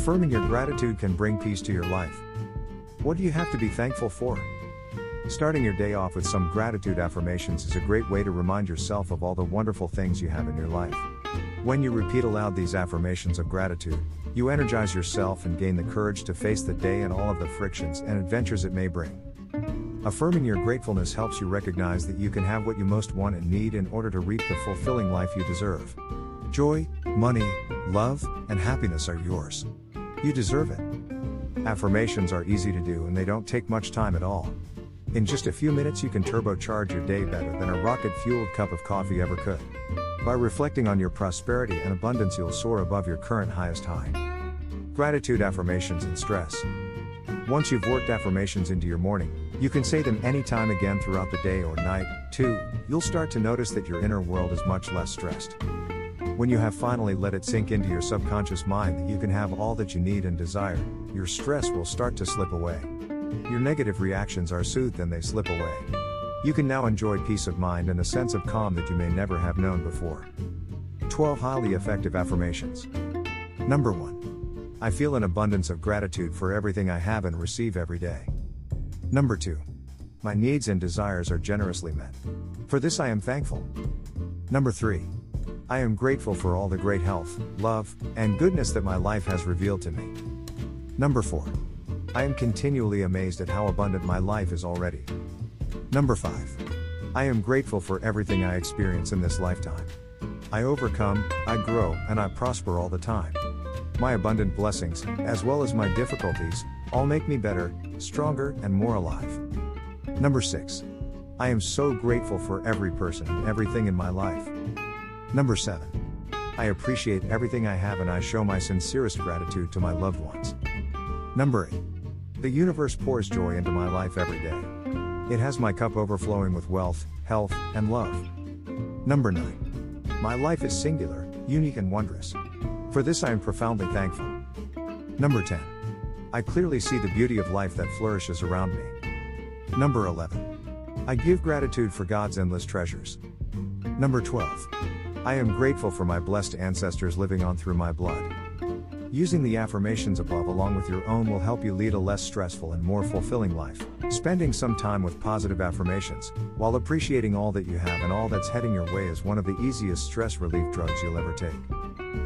Affirming your gratitude can bring peace to your life. What do you have to be thankful for? Starting your day off with some gratitude affirmations is a great way to remind yourself of all the wonderful things you have in your life. When you repeat aloud these affirmations of gratitude, you energize yourself and gain the courage to face the day and all of the frictions and adventures it may bring. Affirming your gratefulness helps you recognize that you can have what you most want and need in order to reap the fulfilling life you deserve. Joy, money, love, and happiness are yours. You deserve it. Affirmations are easy to do and they don't take much time at all. In just a few minutes, you can turbocharge your day better than a rocket fueled cup of coffee ever could. By reflecting on your prosperity and abundance, you'll soar above your current highest high. Gratitude affirmations and stress. Once you've worked affirmations into your morning, you can say them anytime again throughout the day or night. 2. You'll start to notice that your inner world is much less stressed. When you have finally let it sink into your subconscious mind that you can have all that you need and desire, your stress will start to slip away. Your negative reactions are soothed and they slip away. You can now enjoy peace of mind and a sense of calm that you may never have known before. 12 Highly Effective Affirmations. Number 1. I feel an abundance of gratitude for everything I have and receive every day. Number 2. My needs and desires are generously met. For this I am thankful. Number 3. I am grateful for all the great health, love, and goodness that my life has revealed to me. Number 4. I am continually amazed at how abundant my life is already. Number 5. I am grateful for everything I experience in this lifetime. I overcome, I grow, and I prosper all the time. My abundant blessings, as well as my difficulties, all make me better, stronger, and more alive. Number 6. I am so grateful for every person and everything in my life. Number 7. I appreciate everything I have and I show my sincerest gratitude to my loved ones. Number 8. The universe pours joy into my life every day. It has my cup overflowing with wealth, health, and love. Number 9. My life is singular, unique, and wondrous. For this I am profoundly thankful. Number 10. I clearly see the beauty of life that flourishes around me. Number 11. I give gratitude for God's endless treasures. Number 12. I am grateful for my blessed ancestors living on through my blood. Using the affirmations above along with your own will help you lead a less stressful and more fulfilling life. Spending some time with positive affirmations, while appreciating all that you have and all that's heading your way is one of the easiest stress relief drugs you'll ever take.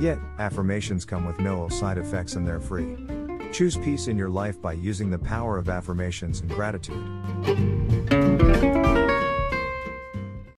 Yet, affirmations come with no side effects and they're free. Choose peace in your life by using the power of affirmations and gratitude.